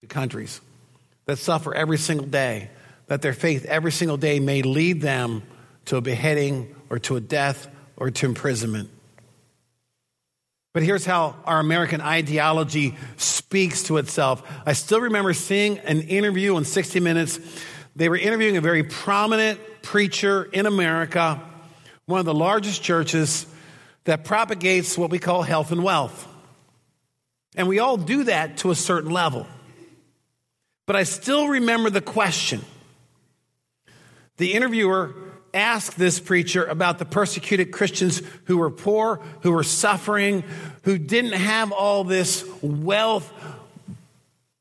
to countries that suffer every single day, that their faith every single day may lead them to a beheading or to a death or to imprisonment. But here's how our American ideology speaks to itself. I still remember seeing an interview on 60 Minutes. They were interviewing a very prominent preacher in America, one of the largest churches that propagates what we call health and wealth. And we all do that to a certain level. But I still remember the question. The interviewer asked this preacher about the persecuted Christians who were poor, who were suffering, who didn't have all this wealth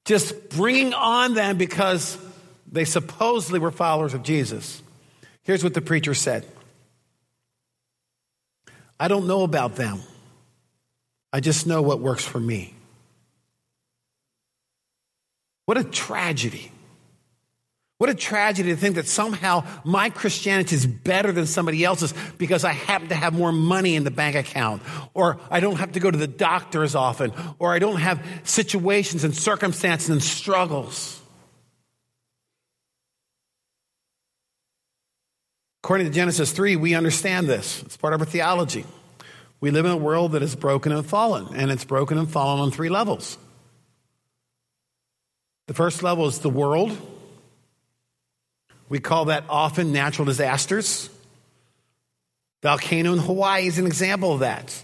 just bringing on them because they supposedly were followers of Jesus. Here's what the preacher said I don't know about them, I just know what works for me. What a tragedy. What a tragedy to think that somehow my Christianity is better than somebody else's because I happen to have more money in the bank account, or I don't have to go to the doctor as often, or I don't have situations and circumstances and struggles. According to Genesis 3, we understand this. It's part of our theology. We live in a world that is broken and fallen, and it's broken and fallen on three levels. The first level is the world we call that often natural disasters. Volcano in Hawaii is an example of that.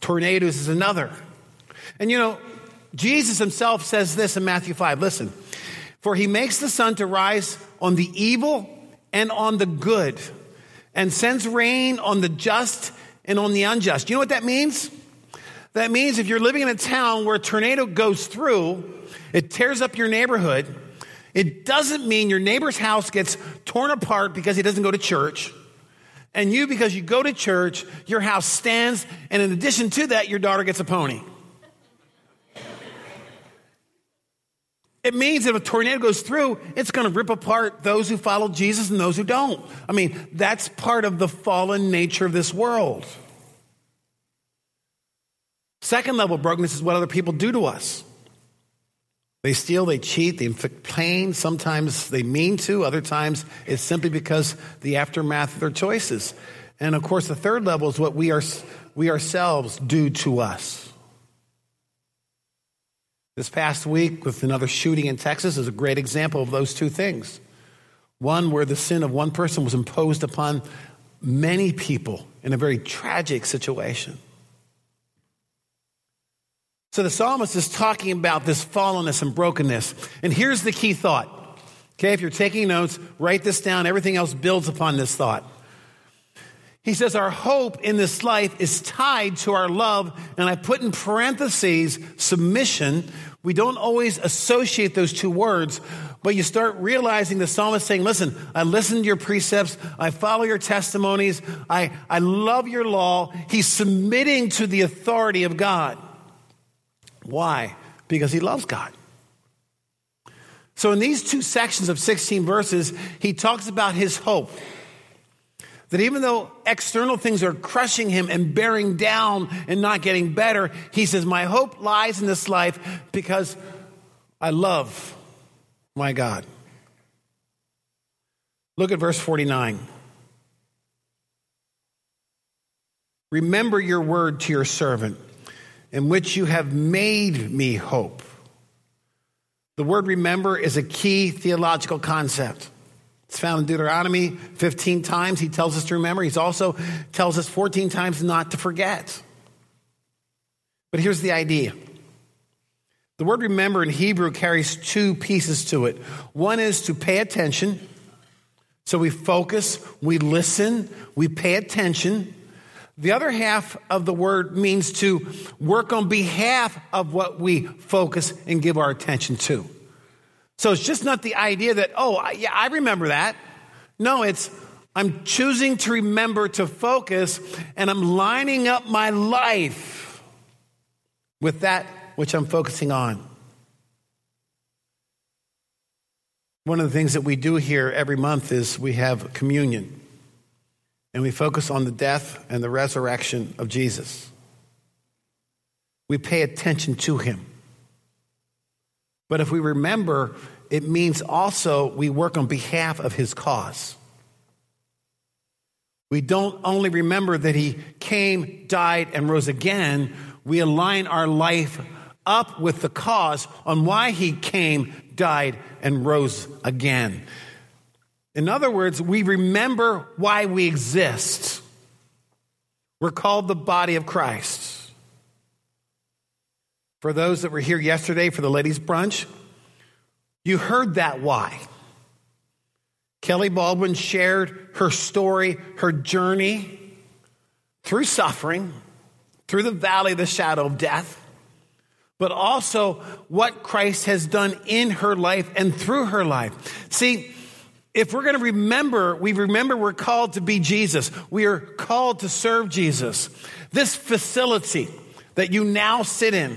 Tornadoes is another. And you know, Jesus himself says this in Matthew 5. Listen, for he makes the sun to rise on the evil and on the good, and sends rain on the just and on the unjust. You know what that means? That means if you're living in a town where a tornado goes through, it tears up your neighborhood it doesn't mean your neighbor's house gets torn apart because he doesn't go to church. And you, because you go to church, your house stands, and in addition to that, your daughter gets a pony. It means if a tornado goes through, it's going to rip apart those who follow Jesus and those who don't. I mean, that's part of the fallen nature of this world. Second level brokenness is what other people do to us. They steal, they cheat, they inflict pain. Sometimes they mean to, other times it's simply because the aftermath of their choices. And of course, the third level is what we, are, we ourselves do to us. This past week, with another shooting in Texas, is a great example of those two things. One where the sin of one person was imposed upon many people in a very tragic situation. So the psalmist is talking about this fallenness and brokenness. And here's the key thought. Okay, if you're taking notes, write this down. Everything else builds upon this thought. He says, Our hope in this life is tied to our love. And I put in parentheses submission. We don't always associate those two words, but you start realizing the psalmist saying, Listen, I listen to your precepts. I follow your testimonies. I, I love your law. He's submitting to the authority of God. Why? Because he loves God. So, in these two sections of 16 verses, he talks about his hope. That even though external things are crushing him and bearing down and not getting better, he says, My hope lies in this life because I love my God. Look at verse 49. Remember your word to your servant in which you have made me hope. The word remember is a key theological concept. It's found in Deuteronomy 15 times. He tells us to remember. He also tells us 14 times not to forget. But here's the idea. The word remember in Hebrew carries two pieces to it. One is to pay attention. So we focus, we listen, we pay attention. The other half of the word means to work on behalf of what we focus and give our attention to. So it's just not the idea that, oh, yeah, I remember that. No, it's I'm choosing to remember to focus and I'm lining up my life with that which I'm focusing on. One of the things that we do here every month is we have communion and we focus on the death and the resurrection of Jesus. We pay attention to him. But if we remember, it means also we work on behalf of his cause. We don't only remember that he came, died, and rose again, we align our life up with the cause on why he came, died, and rose again. In other words, we remember why we exist. We're called the body of Christ. For those that were here yesterday for the ladies' brunch, you heard that why. Kelly Baldwin shared her story, her journey through suffering, through the valley of the shadow of death, but also what Christ has done in her life and through her life. See, if we're going to remember, we remember we're called to be Jesus. We are called to serve Jesus. This facility that you now sit in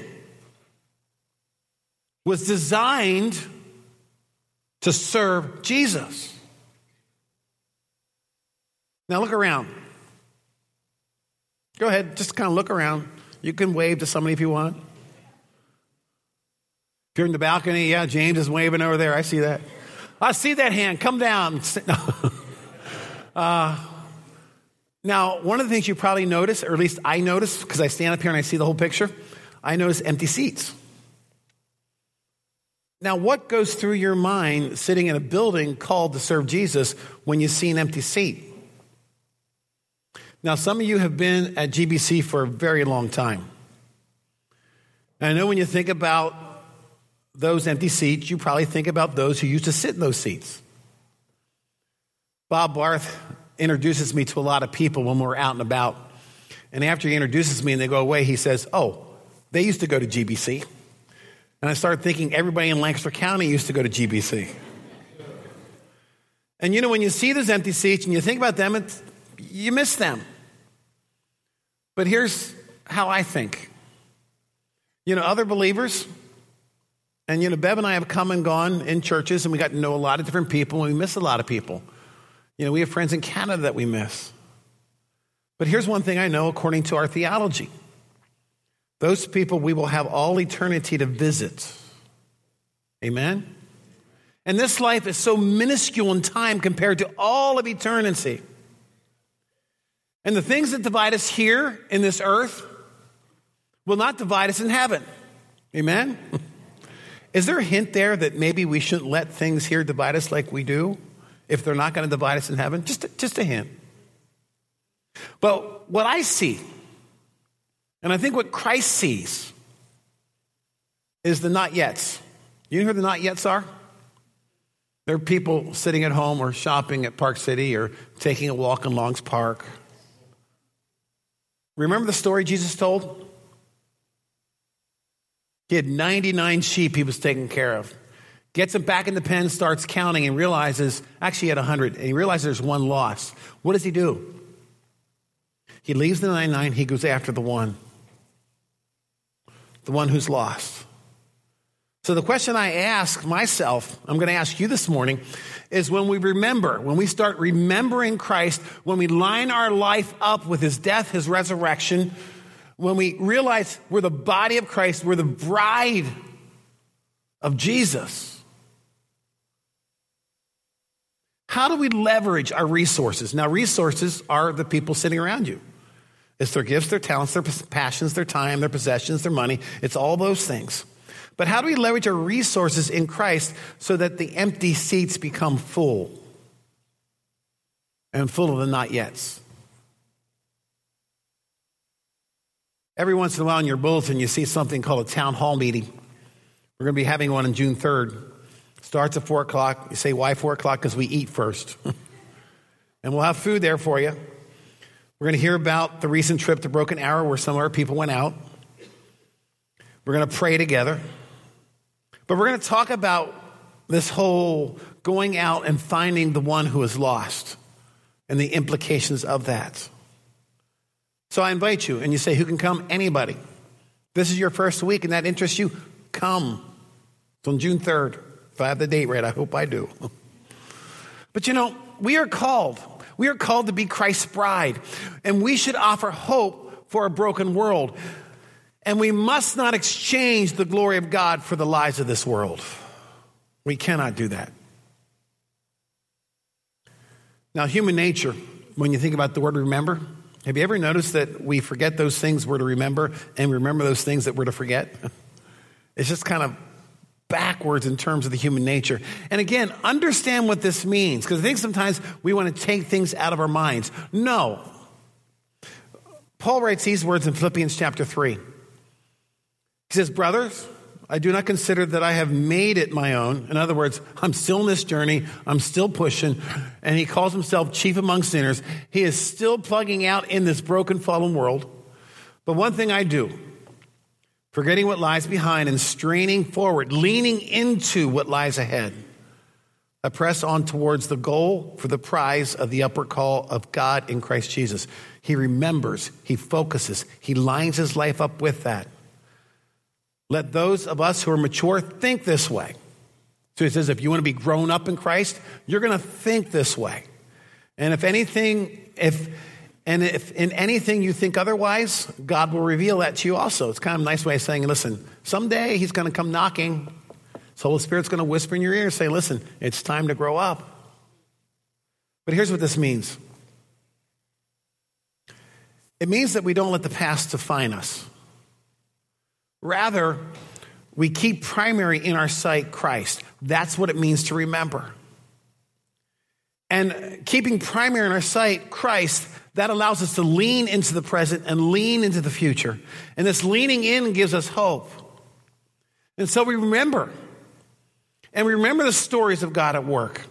was designed to serve Jesus. Now look around. Go ahead, just kind of look around. You can wave to somebody if you want. If you're in the balcony, yeah, James is waving over there. I see that. I see that hand. Come down. uh, now, one of the things you probably notice, or at least I notice, because I stand up here and I see the whole picture, I notice empty seats. Now, what goes through your mind sitting in a building called to serve Jesus when you see an empty seat? Now, some of you have been at GBC for a very long time. And I know when you think about those empty seats, you probably think about those who used to sit in those seats. Bob Barth introduces me to a lot of people when we're out and about. And after he introduces me and they go away, he says, Oh, they used to go to GBC. And I started thinking everybody in Lancaster County used to go to GBC. And you know, when you see those empty seats and you think about them, you miss them. But here's how I think. You know, other believers, and you know, Bev and I have come and gone in churches, and we got to know a lot of different people, and we miss a lot of people. You know, we have friends in Canada that we miss. But here's one thing I know according to our theology those people we will have all eternity to visit. Amen? And this life is so minuscule in time compared to all of eternity. And the things that divide us here in this earth will not divide us in heaven. Amen? Is there a hint there that maybe we shouldn't let things here divide us like we do if they're not going to divide us in heaven? Just a, just a hint. But what I see, and I think what Christ sees, is the not yets. You know who the not yets are? They're people sitting at home or shopping at Park City or taking a walk in Long's Park Remember the story Jesus told? He had 99 sheep he was taking care of. Gets them back in the pen, starts counting, and realizes, actually, he had 100, and he realizes there's one lost. What does he do? He leaves the 99, he goes after the one, the one who's lost. So, the question I ask myself, I'm going to ask you this morning, is when we remember, when we start remembering Christ, when we line our life up with his death, his resurrection, when we realize we're the body of Christ, we're the bride of Jesus. How do we leverage our resources? Now, resources are the people sitting around you. It's their gifts, their talents, their passions, their time, their possessions, their money. It's all those things. But how do we leverage our resources in Christ so that the empty seats become full and full of the not yets? Every once in a while in your bulletin, you see something called a town hall meeting. We're going to be having one on June 3rd. Starts at 4 o'clock. You say, why 4 o'clock? Because we eat first. and we'll have food there for you. We're going to hear about the recent trip to Broken Arrow where some of our people went out. We're going to pray together. But we're going to talk about this whole going out and finding the one who is lost and the implications of that. So I invite you, and you say, Who can come? Anybody. This is your first week and that interests you, come. It's on June 3rd. If I have the date right, I hope I do. But you know, we are called. We are called to be Christ's bride, and we should offer hope for a broken world. And we must not exchange the glory of God for the lies of this world. We cannot do that. Now, human nature, when you think about the word remember, have you ever noticed that we forget those things we're to remember and remember those things that we're to forget? It's just kind of backwards in terms of the human nature. And again, understand what this means, because I think sometimes we want to take things out of our minds. No. Paul writes these words in Philippians chapter 3. He says, Brothers, I do not consider that I have made it my own. In other words, I'm still in this journey. I'm still pushing. And he calls himself chief among sinners. He is still plugging out in this broken, fallen world. But one thing I do, forgetting what lies behind and straining forward, leaning into what lies ahead. I press on towards the goal for the prize of the upper call of God in Christ Jesus. He remembers, he focuses, he lines his life up with that. Let those of us who are mature think this way. So he says, if you want to be grown up in Christ, you're going to think this way. And if anything, if and if in anything you think otherwise, God will reveal that to you also. It's kind of a nice way of saying, listen, someday he's going to come knocking. So Holy Spirit's going to whisper in your ear say, listen, it's time to grow up. But here's what this means. It means that we don't let the past define us. Rather, we keep primary in our sight Christ. That's what it means to remember. And keeping primary in our sight Christ, that allows us to lean into the present and lean into the future. And this leaning in gives us hope. And so we remember. And we remember the stories of God at work.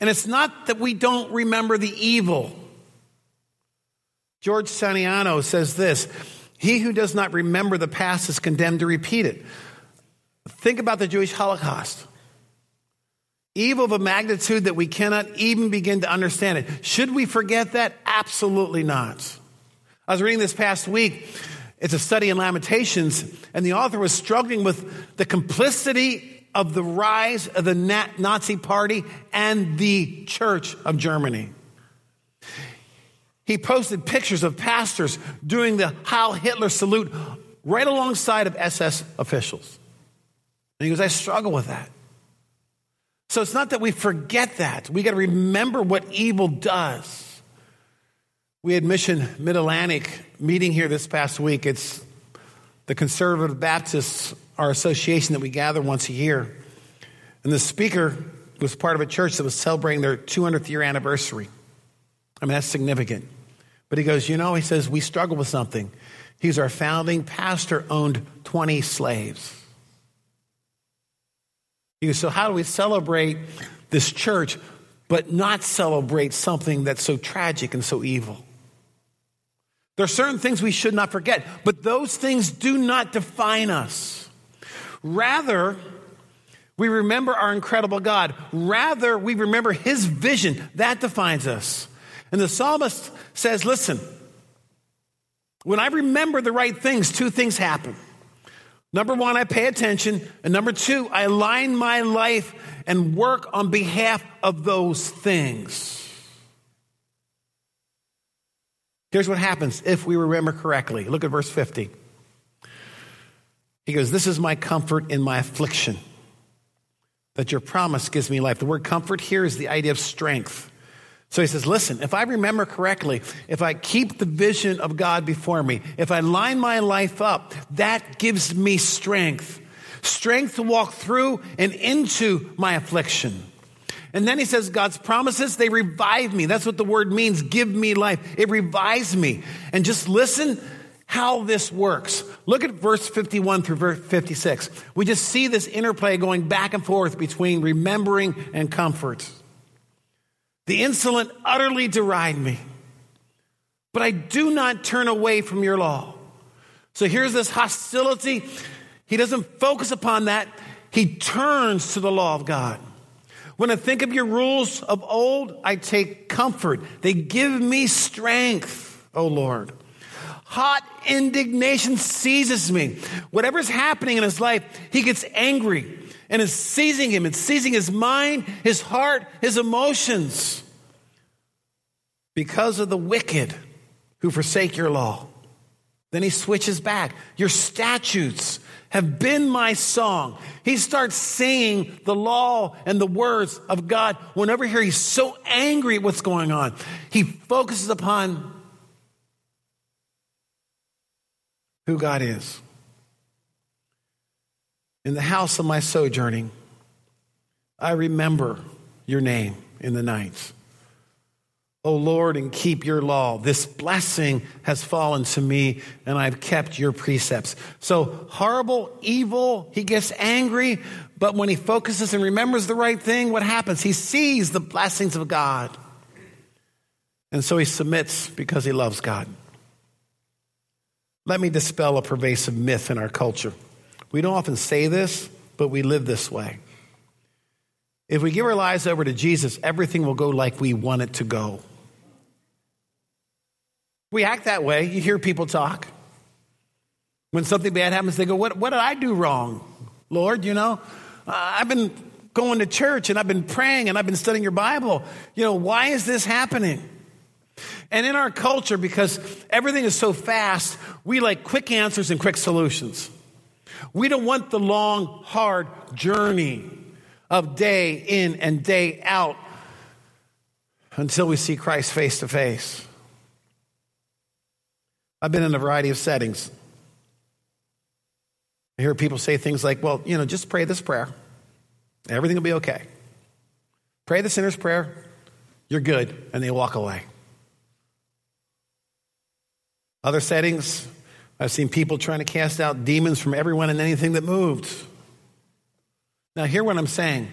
And it's not that we don't remember the evil. George Santayana says this he who does not remember the past is condemned to repeat it. Think about the Jewish Holocaust. Evil of a magnitude that we cannot even begin to understand it. Should we forget that? Absolutely not. I was reading this past week. It's a study in Lamentations, and the author was struggling with the complicity of the rise of the Nazi Party and the Church of Germany. He posted pictures of pastors doing the Heil Hitler salute right alongside of SS officials. And he goes, I struggle with that. So it's not that we forget that. We got to remember what evil does. We had Mission Mid Atlantic meeting here this past week. It's the Conservative Baptists, our association that we gather once a year. And the speaker was part of a church that was celebrating their 200th year anniversary. I mean, that's significant. But he goes, You know, he says, we struggle with something. He's our founding pastor, owned 20 slaves. He goes, So, how do we celebrate this church, but not celebrate something that's so tragic and so evil? There are certain things we should not forget, but those things do not define us. Rather, we remember our incredible God. Rather, we remember his vision. That defines us. And the psalmist says, Listen, when I remember the right things, two things happen. Number one, I pay attention. And number two, I align my life and work on behalf of those things. Here's what happens if we remember correctly. Look at verse 50. He goes, This is my comfort in my affliction, that your promise gives me life. The word comfort here is the idea of strength. So he says, listen, if I remember correctly, if I keep the vision of God before me, if I line my life up, that gives me strength. Strength to walk through and into my affliction. And then he says, God's promises, they revive me. That's what the word means, give me life. It revives me. And just listen how this works. Look at verse 51 through verse 56. We just see this interplay going back and forth between remembering and comfort. The insolent utterly deride me, but I do not turn away from your law. So here's this hostility. He doesn't focus upon that. He turns to the law of God. When I think of your rules of old, I take comfort. They give me strength, O Lord. Hot indignation seizes me. Whatever's happening in his life, he gets angry and is seizing him. It's seizing his mind, his heart, his emotions. Because of the wicked who forsake your law. Then he switches back. Your statutes have been my song. He starts singing the law and the words of God. Whenever here, he's so angry at what's going on. He focuses upon who God is. In the house of my sojourning, I remember your name in the nights. O Lord, and keep your law. This blessing has fallen to me, and I've kept your precepts. So horrible, evil, he gets angry, but when he focuses and remembers the right thing, what happens? He sees the blessings of God. And so he submits because he loves God. Let me dispel a pervasive myth in our culture. We don't often say this, but we live this way. If we give our lives over to Jesus, everything will go like we want it to go. We act that way. You hear people talk. When something bad happens, they go, What, what did I do wrong, Lord? You know, uh, I've been going to church and I've been praying and I've been studying your Bible. You know, why is this happening? And in our culture, because everything is so fast, we like quick answers and quick solutions. We don't want the long, hard journey of day in and day out until we see Christ face to face. I've been in a variety of settings. I hear people say things like, well, you know, just pray this prayer. Everything will be okay. Pray the sinner's prayer. You're good. And they walk away. Other settings, I've seen people trying to cast out demons from everyone and anything that moved. Now, hear what I'm saying.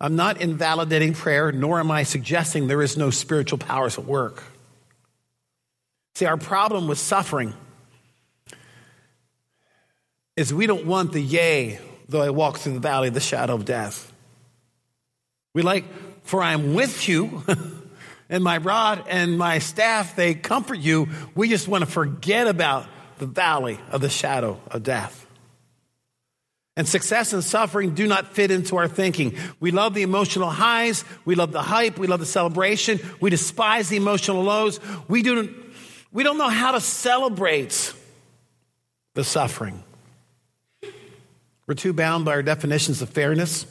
I'm not invalidating prayer, nor am I suggesting there is no spiritual powers at work. See, our problem with suffering is we don't want the yea, though I walk through the valley of the shadow of death. We like, for I am with you, and my rod and my staff, they comfort you. We just want to forget about the valley of the shadow of death. And success and suffering do not fit into our thinking. We love the emotional highs. We love the hype. We love the celebration. We despise the emotional lows. We, do, we don't know how to celebrate the suffering. We're too bound by our definitions of fairness.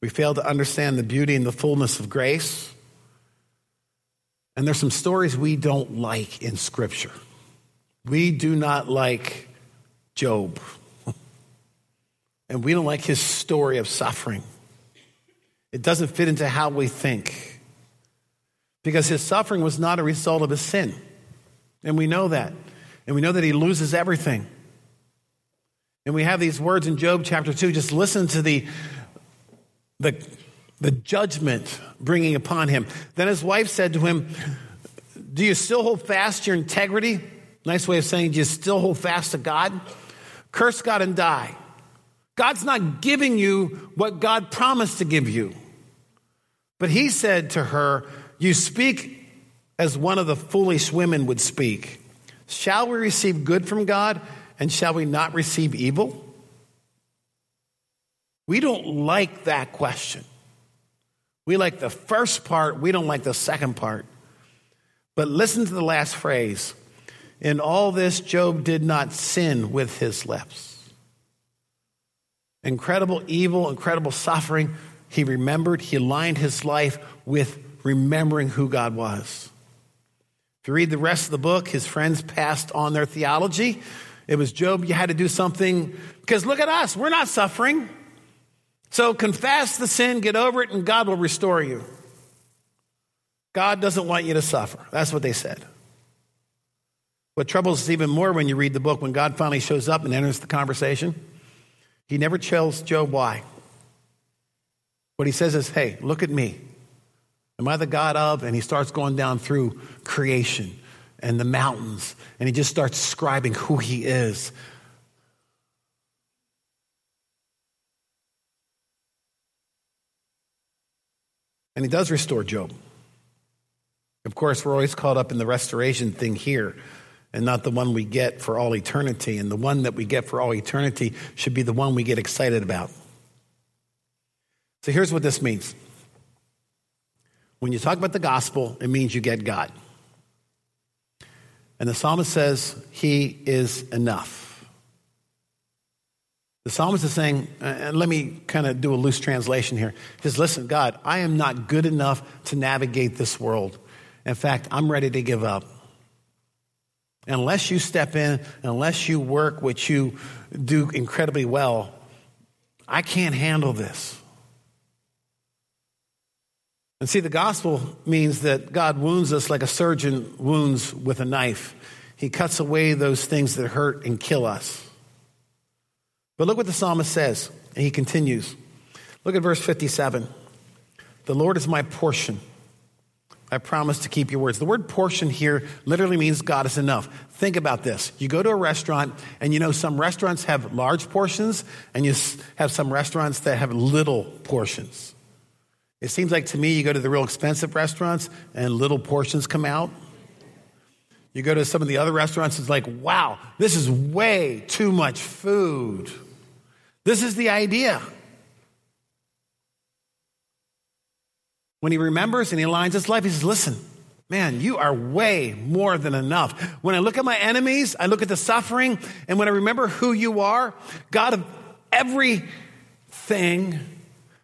We fail to understand the beauty and the fullness of grace. And there's some stories we don't like in Scripture. We do not like Job. And we don't like his story of suffering. It doesn't fit into how we think. Because his suffering was not a result of his sin. And we know that. And we know that he loses everything. And we have these words in Job chapter 2. Just listen to the, the, the judgment bringing upon him. Then his wife said to him, Do you still hold fast your integrity? Nice way of saying, you still hold fast to God? Curse God and die. God's not giving you what God promised to give you. But he said to her, You speak as one of the foolish women would speak. Shall we receive good from God and shall we not receive evil? We don't like that question. We like the first part, we don't like the second part. But listen to the last phrase. In all this, Job did not sin with his lips incredible evil, incredible suffering, he remembered, he aligned his life with remembering who God was. If you read the rest of the book, his friends passed on their theology. It was Job, you had to do something because look at us, we're not suffering. So confess the sin, get over it, and God will restore you. God doesn't want you to suffer. That's what they said. What troubles us even more when you read the book, when God finally shows up and enters the conversation, he never tells Job why. What he says is, hey, look at me. Am I the God of? And he starts going down through creation and the mountains, and he just starts describing who he is. And he does restore Job. Of course, we're always caught up in the restoration thing here and not the one we get for all eternity. And the one that we get for all eternity should be the one we get excited about. So here's what this means when you talk about the gospel, it means you get God. And the psalmist says, He is enough. The psalmist is saying, uh, and let me kind of do a loose translation here. He says, Listen, God, I am not good enough to navigate this world. In fact, I'm ready to give up. Unless you step in, unless you work, which you do incredibly well, I can't handle this. And see, the gospel means that God wounds us like a surgeon wounds with a knife. He cuts away those things that hurt and kill us. But look what the psalmist says, and he continues. Look at verse 57. The Lord is my portion. I promise to keep your words. The word portion here literally means God is enough. Think about this. You go to a restaurant, and you know some restaurants have large portions, and you have some restaurants that have little portions. It seems like to me, you go to the real expensive restaurants, and little portions come out. You go to some of the other restaurants, it's like, wow, this is way too much food. This is the idea. When he remembers and he aligns his life, he says, Listen, man, you are way more than enough. When I look at my enemies, I look at the suffering, and when I remember who you are, God of everything,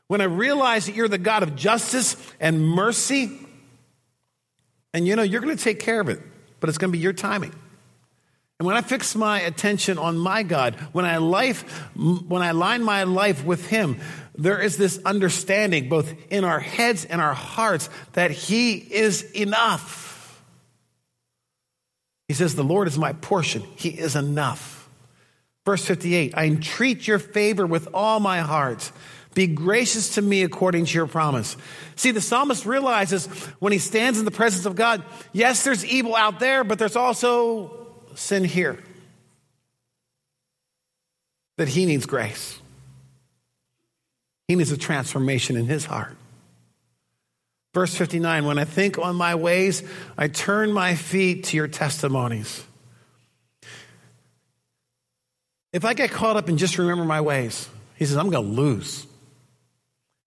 when I realize that you're the God of justice and mercy, and you know, you're going to take care of it, but it's going to be your timing. And when I fix my attention on my God, when I life, when I align my life with Him, there is this understanding both in our heads and our hearts that He is enough. He says, The Lord is my portion. He is enough. Verse 58 I entreat your favor with all my heart. Be gracious to me according to your promise. See, the psalmist realizes when he stands in the presence of God, yes, there's evil out there, but there's also sin here. That he needs grace. He needs a transformation in his heart. Verse 59 When I think on my ways, I turn my feet to your testimonies. If I get caught up and just remember my ways, he says, I'm going to lose.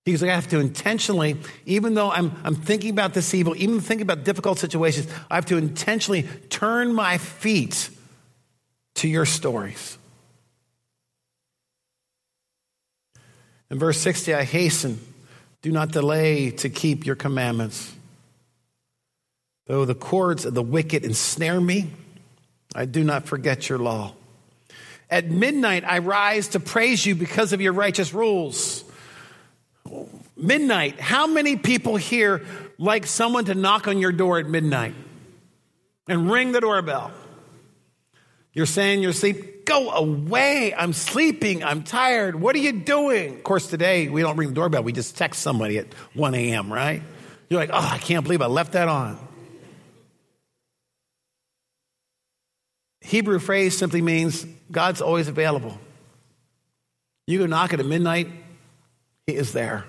Because I have to intentionally, even though I'm, I'm thinking about this evil, even thinking about difficult situations, I have to intentionally turn my feet to your stories. In verse 60, I hasten, do not delay to keep your commandments. Though the cords of the wicked ensnare me, I do not forget your law. At midnight, I rise to praise you because of your righteous rules. Midnight. How many people here like someone to knock on your door at midnight and ring the doorbell? You're saying you're asleep. Go away. I'm sleeping. I'm tired. What are you doing? Of course, today we don't ring the doorbell. We just text somebody at 1 a.m., right? You're like, oh, I can't believe I left that on. Hebrew phrase simply means God's always available. You go knock at midnight, He is there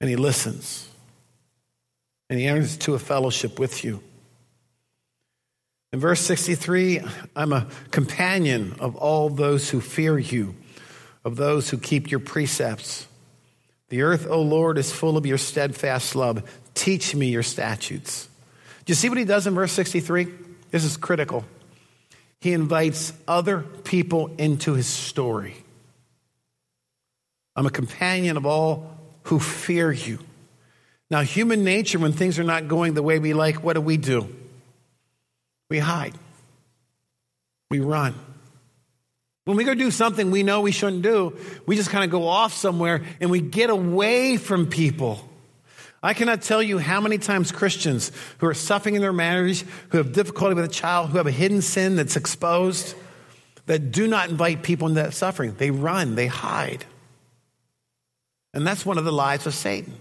and he listens and he enters to a fellowship with you. In verse 63, I'm a companion of all those who fear you, of those who keep your precepts. The earth, O Lord, is full of your steadfast love. Teach me your statutes. Do you see what he does in verse 63? This is critical. He invites other people into his story. I'm a companion of all who fear you. Now, human nature, when things are not going the way we like, what do we do? We hide, we run. When we go do something we know we shouldn't do, we just kind of go off somewhere and we get away from people. I cannot tell you how many times Christians who are suffering in their marriage, who have difficulty with a child, who have a hidden sin that's exposed, that do not invite people into that suffering. They run, they hide. And that's one of the lies of Satan.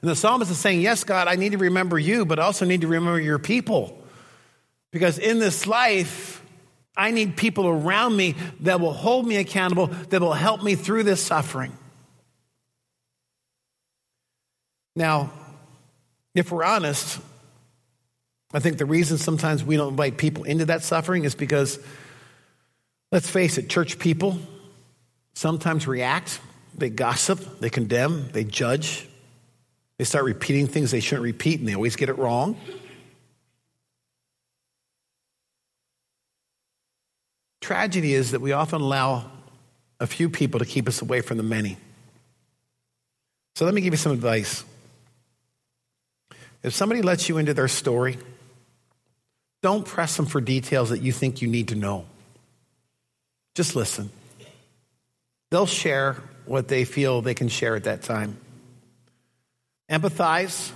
And the psalmist is saying, Yes, God, I need to remember you, but I also need to remember your people. Because in this life, I need people around me that will hold me accountable, that will help me through this suffering. Now, if we're honest, I think the reason sometimes we don't invite people into that suffering is because, let's face it, church people sometimes react they gossip, they condemn, they judge, they start repeating things they shouldn't repeat, and they always get it wrong. Tragedy is that we often allow a few people to keep us away from the many. So let me give you some advice. If somebody lets you into their story, don't press them for details that you think you need to know. Just listen. They'll share what they feel they can share at that time. Empathize.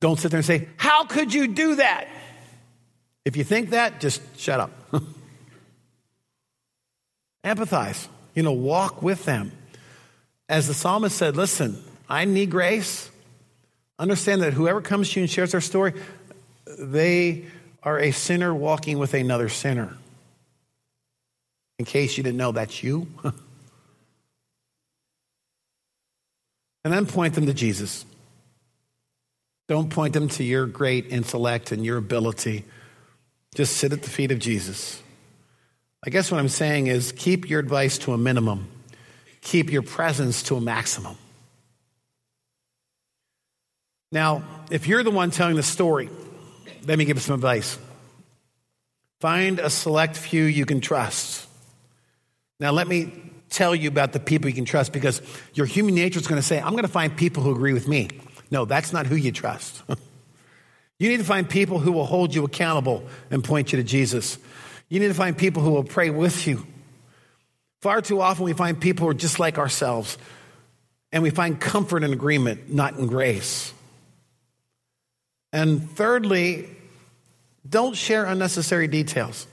Don't sit there and say, How could you do that? If you think that, just shut up. Empathize. You know, walk with them. As the psalmist said, listen, I need grace. Understand that whoever comes to you and shares their story, they are a sinner walking with another sinner. In case you didn't know, that's you. and then point them to Jesus. Don't point them to your great intellect and your ability. Just sit at the feet of Jesus. I guess what I'm saying is keep your advice to a minimum, keep your presence to a maximum. Now, if you're the one telling the story, let me give you some advice. Find a select few you can trust. Now, let me tell you about the people you can trust because your human nature is going to say, I'm going to find people who agree with me. No, that's not who you trust. you need to find people who will hold you accountable and point you to Jesus. You need to find people who will pray with you. Far too often, we find people who are just like ourselves, and we find comfort in agreement, not in grace. And thirdly, don't share unnecessary details.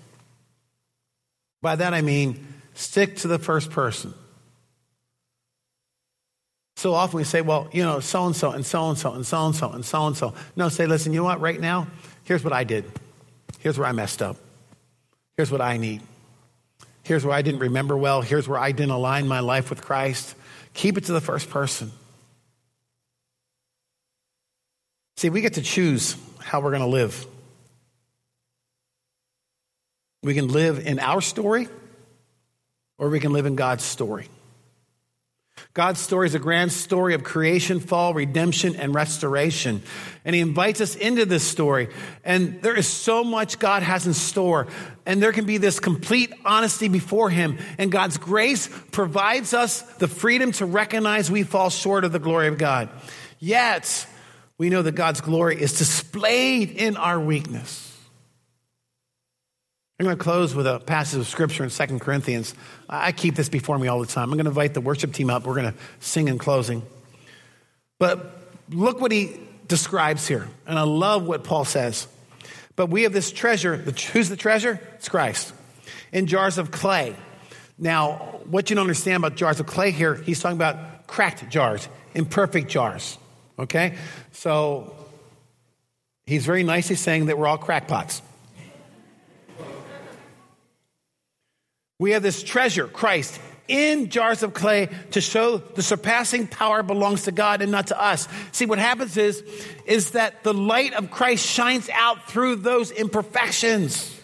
By that I mean, stick to the first person. So often we say, well, you know, so and so and so and so and so and so and so and so. No, say, listen, you know what, right now, here's what I did. Here's where I messed up. Here's what I need. Here's where I didn't remember well. Here's where I didn't align my life with Christ. Keep it to the first person. See, we get to choose how we're going to live. We can live in our story, or we can live in God's story. God's story is a grand story of creation, fall, redemption, and restoration. And He invites us into this story. And there is so much God has in store. And there can be this complete honesty before Him. And God's grace provides us the freedom to recognize we fall short of the glory of God. Yet, we know that God's glory is displayed in our weakness. I'm going to close with a passage of scripture in 2 Corinthians. I keep this before me all the time. I'm going to invite the worship team up. We're going to sing in closing. But look what he describes here. And I love what Paul says. But we have this treasure. Who's the treasure? It's Christ. In jars of clay. Now, what you don't understand about jars of clay here, he's talking about cracked jars, imperfect jars. Okay? So he's very nicely saying that we're all crackpots. We have this treasure, Christ, in jars of clay to show the surpassing power belongs to God and not to us. See, what happens is, is that the light of Christ shines out through those imperfections.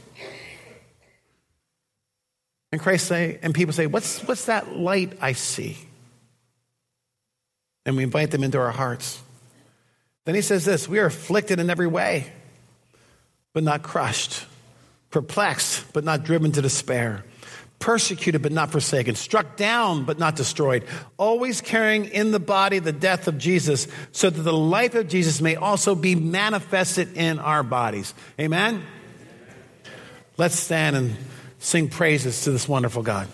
And Christ say, and people say, what's, what's that light I see? And we invite them into our hearts. Then he says this, we are afflicted in every way, but not crushed, perplexed, but not driven to despair persecuted but not forsaken, struck down but not destroyed, always carrying in the body the death of Jesus, so that the life of Jesus may also be manifested in our bodies. Amen? Let's stand and sing praises to this wonderful God.